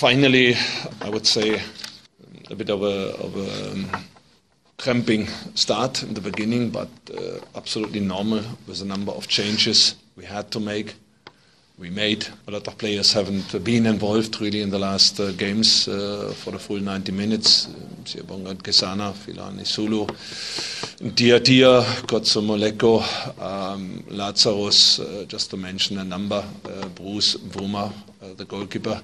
finally, I would say a bit of a, of a um, cramping start in the beginning, but uh, absolutely normal with a number of changes we had to make. We made a lot of players haven't been involved really in the last uh, games uh, for the full 90 minutes. Siyabonga Ngezana, Philani Zulu, Dia Dia, Kgotso Moleko, um, Lazarus, uh, just to mention a number, uh, Bruce Bvuma, uh, the goalkeeper.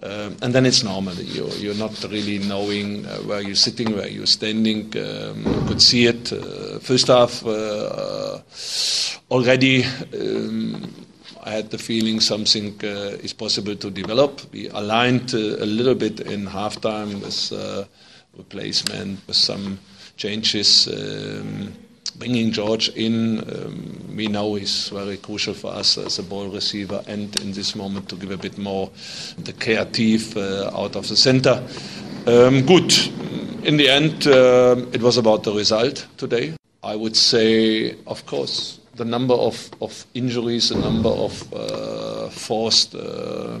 Um, and then it's normal. You're, you're not really knowing uh, where you're sitting, where you're standing. Um, you could see it. Uh, first half, uh, already, um, I had the feeling something uh, is possible to develop. We aligned uh, a little bit in halftime with uh, replacement, with some changes. Um, bringing George in, um, we know he's very crucial for us as a ball receiver and in this moment to give a bit more the creative uh, out of the center. Um, good. In the end, uh, it was about the result today. I would say, of course, the number of, of injuries, the number of uh, forced uh,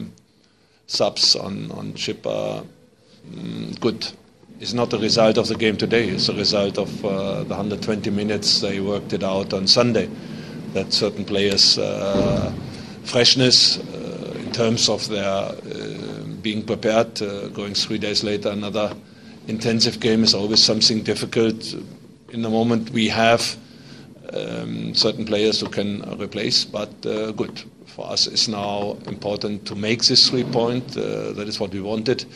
subs on, on mm, good It's not the result of the game today. It's a result of uh, the 120 minutes they worked it out on Sunday. That certain players' uh, freshness uh, in terms of their uh, being prepared, uh, going three days later, another intensive game is always something difficult. In the moment, we have um, certain players who can replace, but uh, good. For us, it's now important to make this three point. that is what we wanted.